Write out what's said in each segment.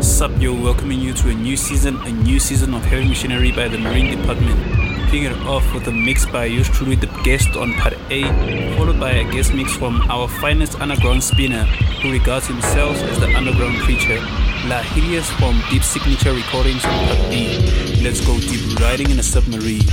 Sup, yo, welcoming you to a new season, a new season of Heavy Machinery by the Marine Department. Kicking it off with a mix by yours truly, the guest on part A, followed by a guest mix from our finest underground spinner, who regards himself as the underground preacher, La Hideous from Deep Signature Recordings on part B. Let's go deep riding in a submarine.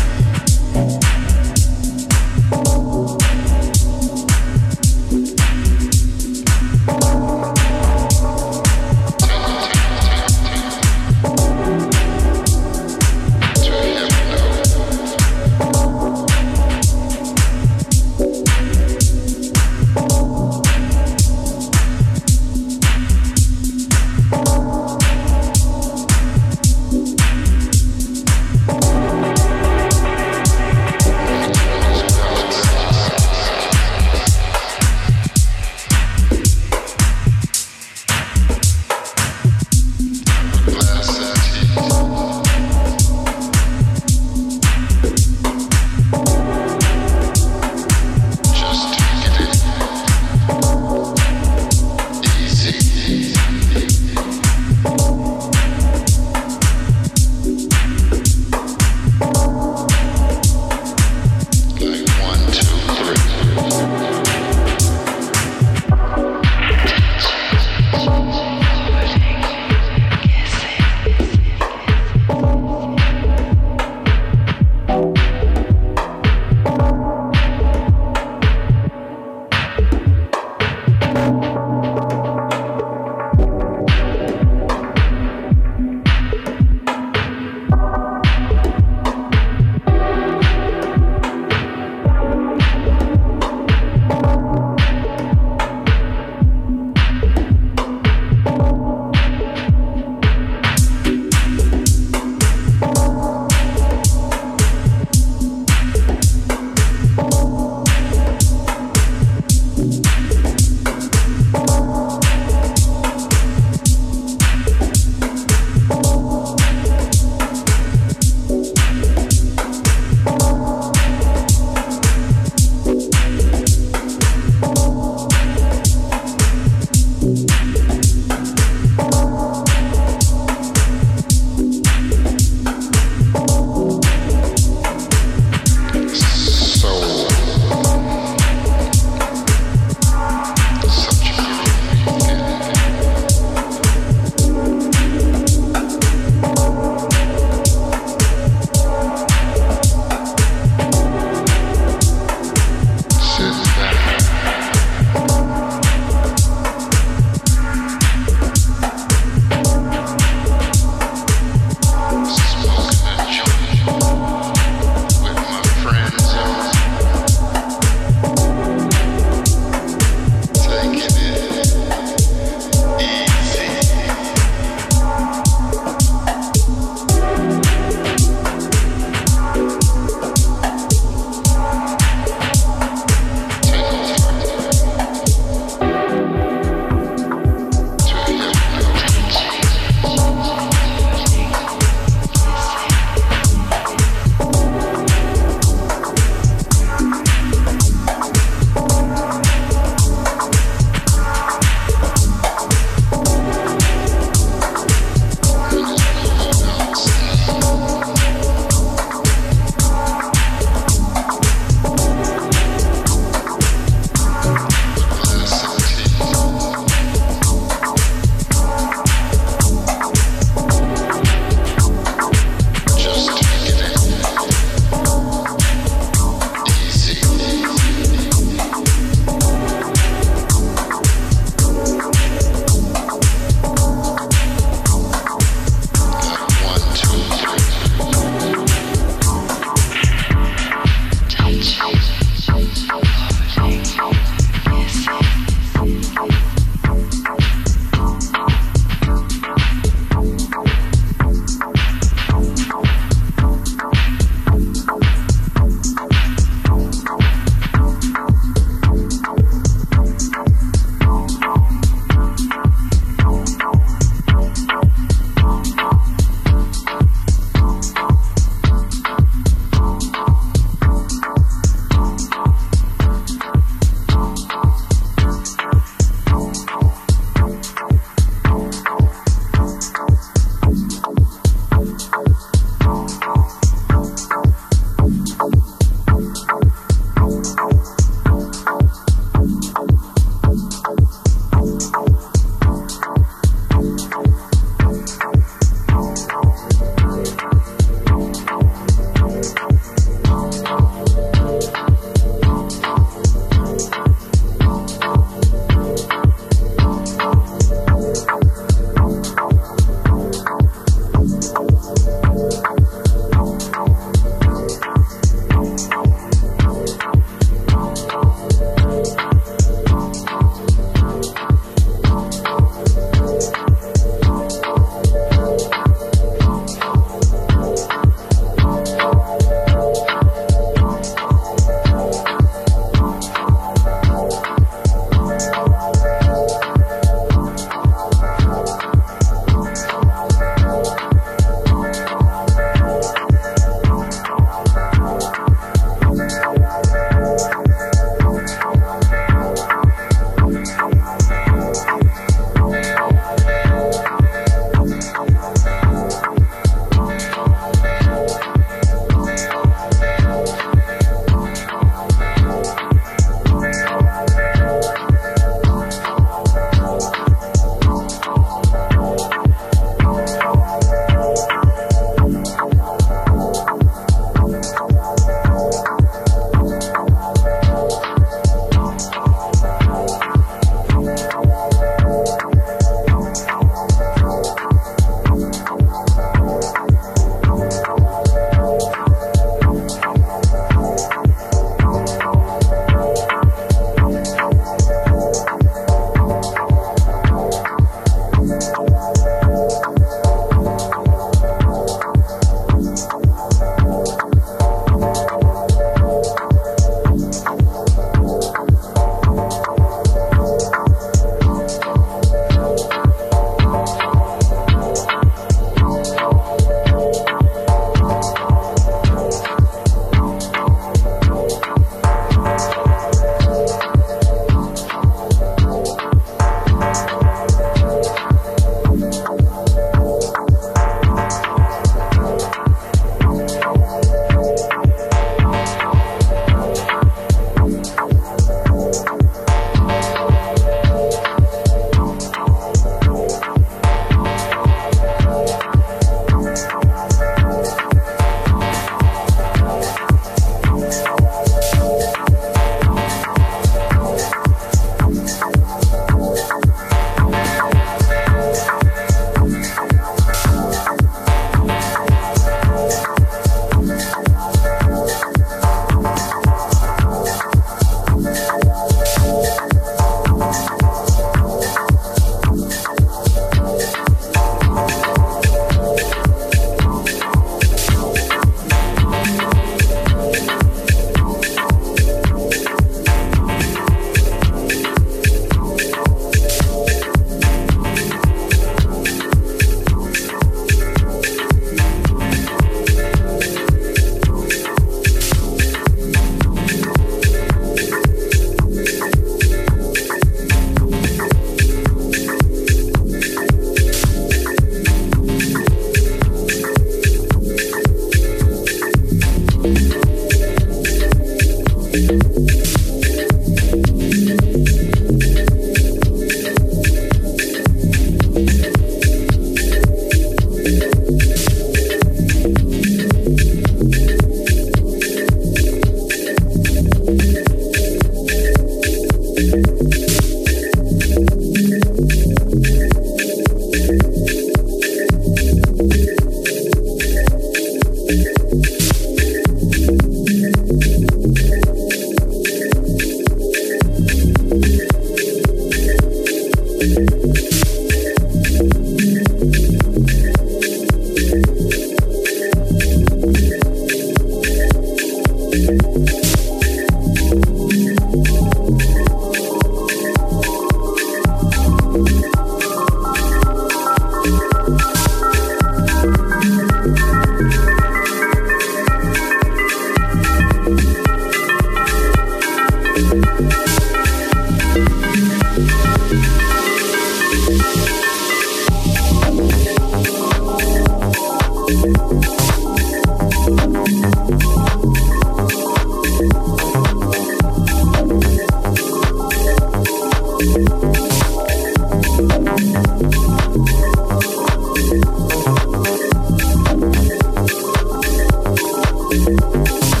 うん。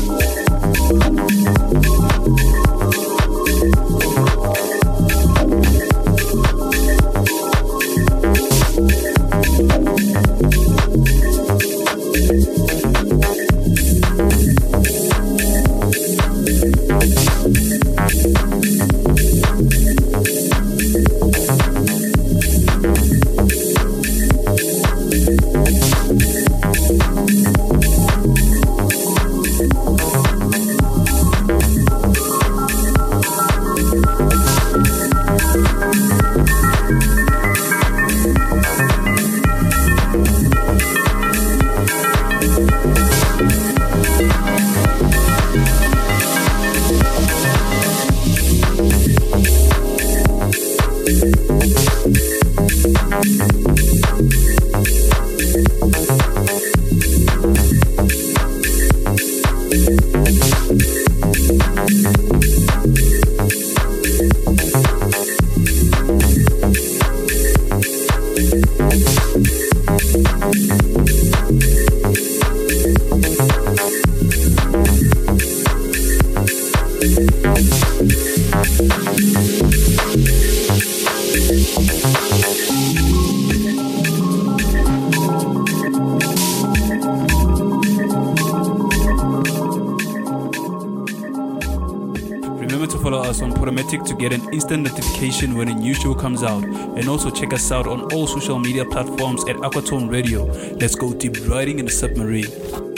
Notification when a new show comes out. And also check us out on all social media platforms at Aquatone Radio. Let's go deep riding in the submarine.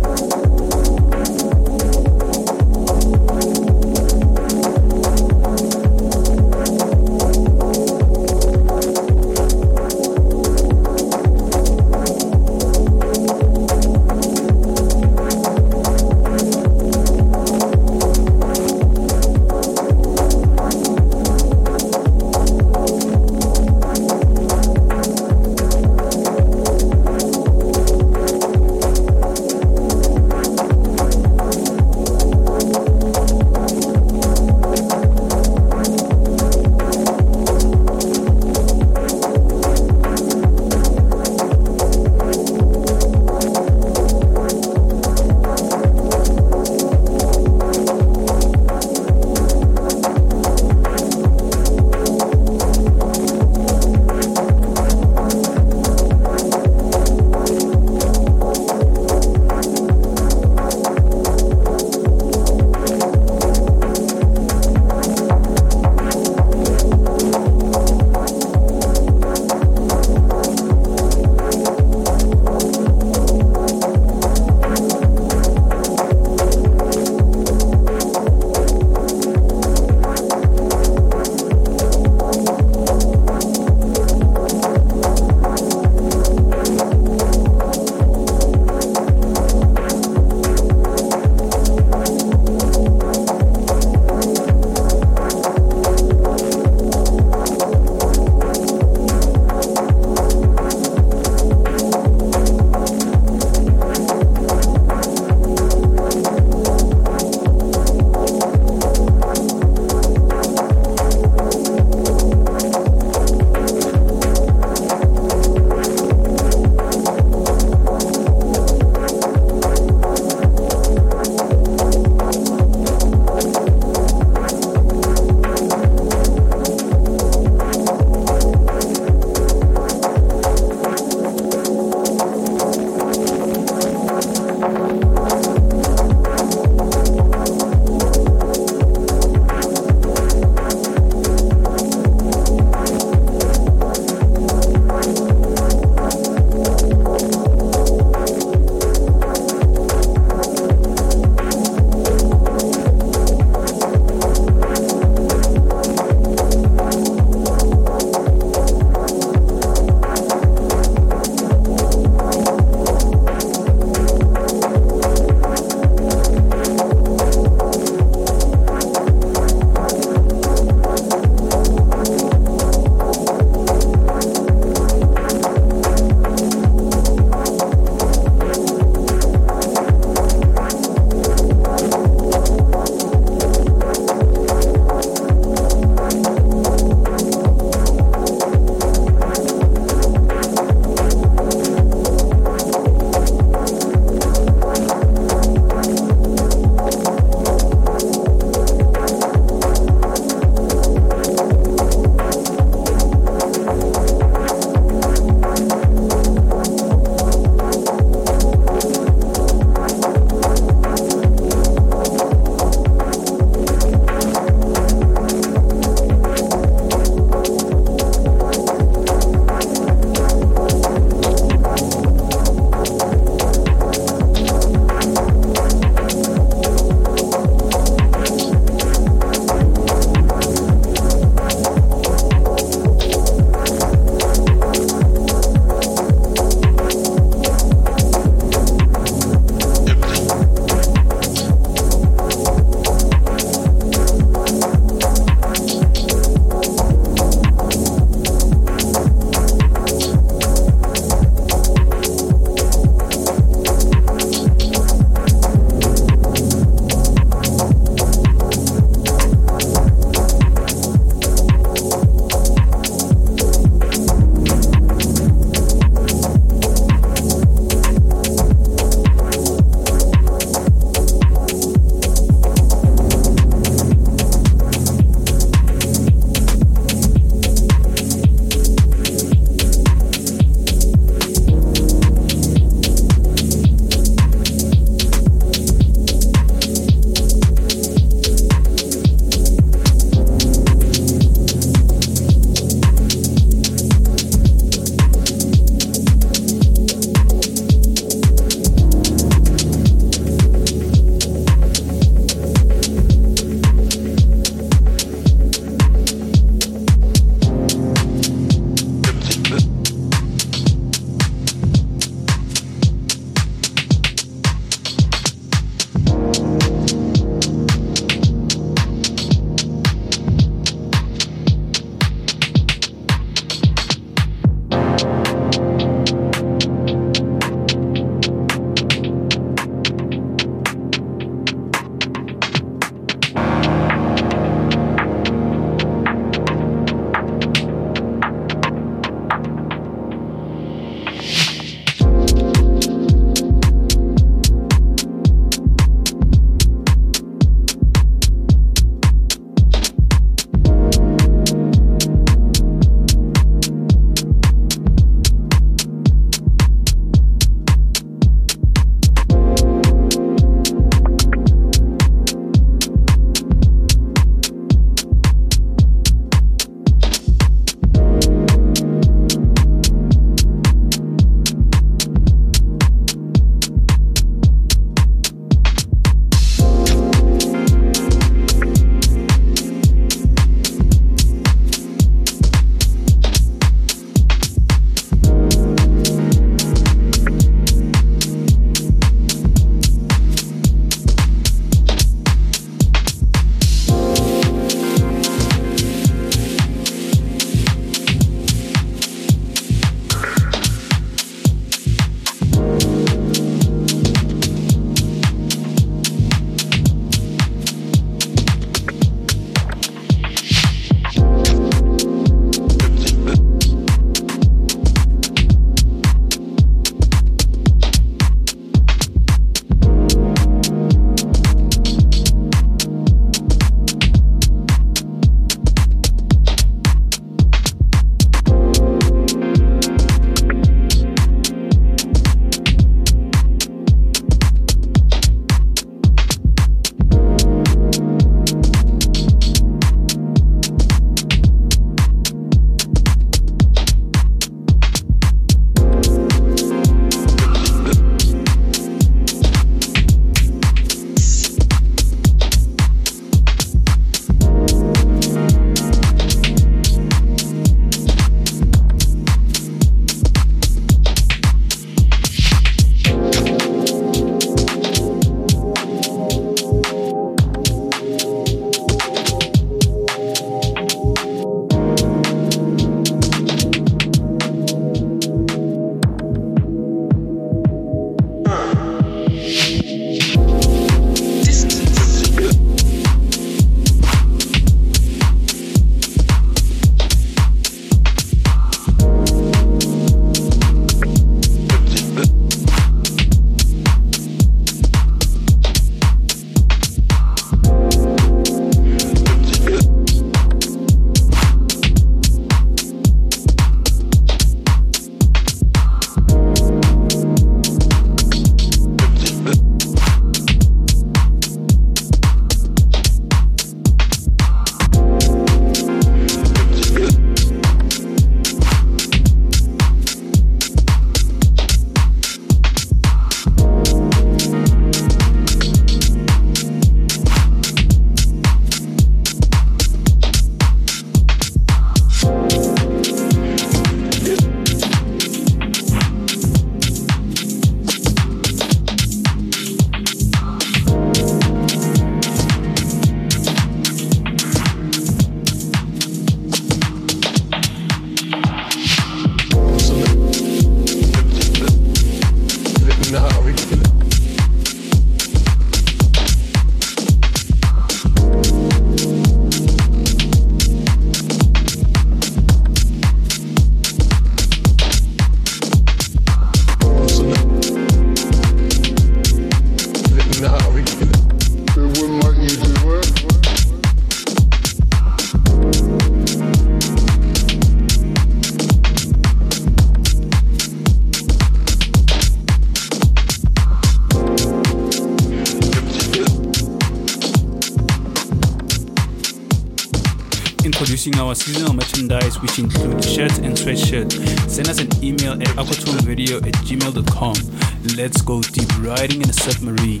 Our seasonal merchandise, which include shirts and sweatshirts. Send us an email at aquatoneradio at gmail.com. Let's go deep riding in a submarine.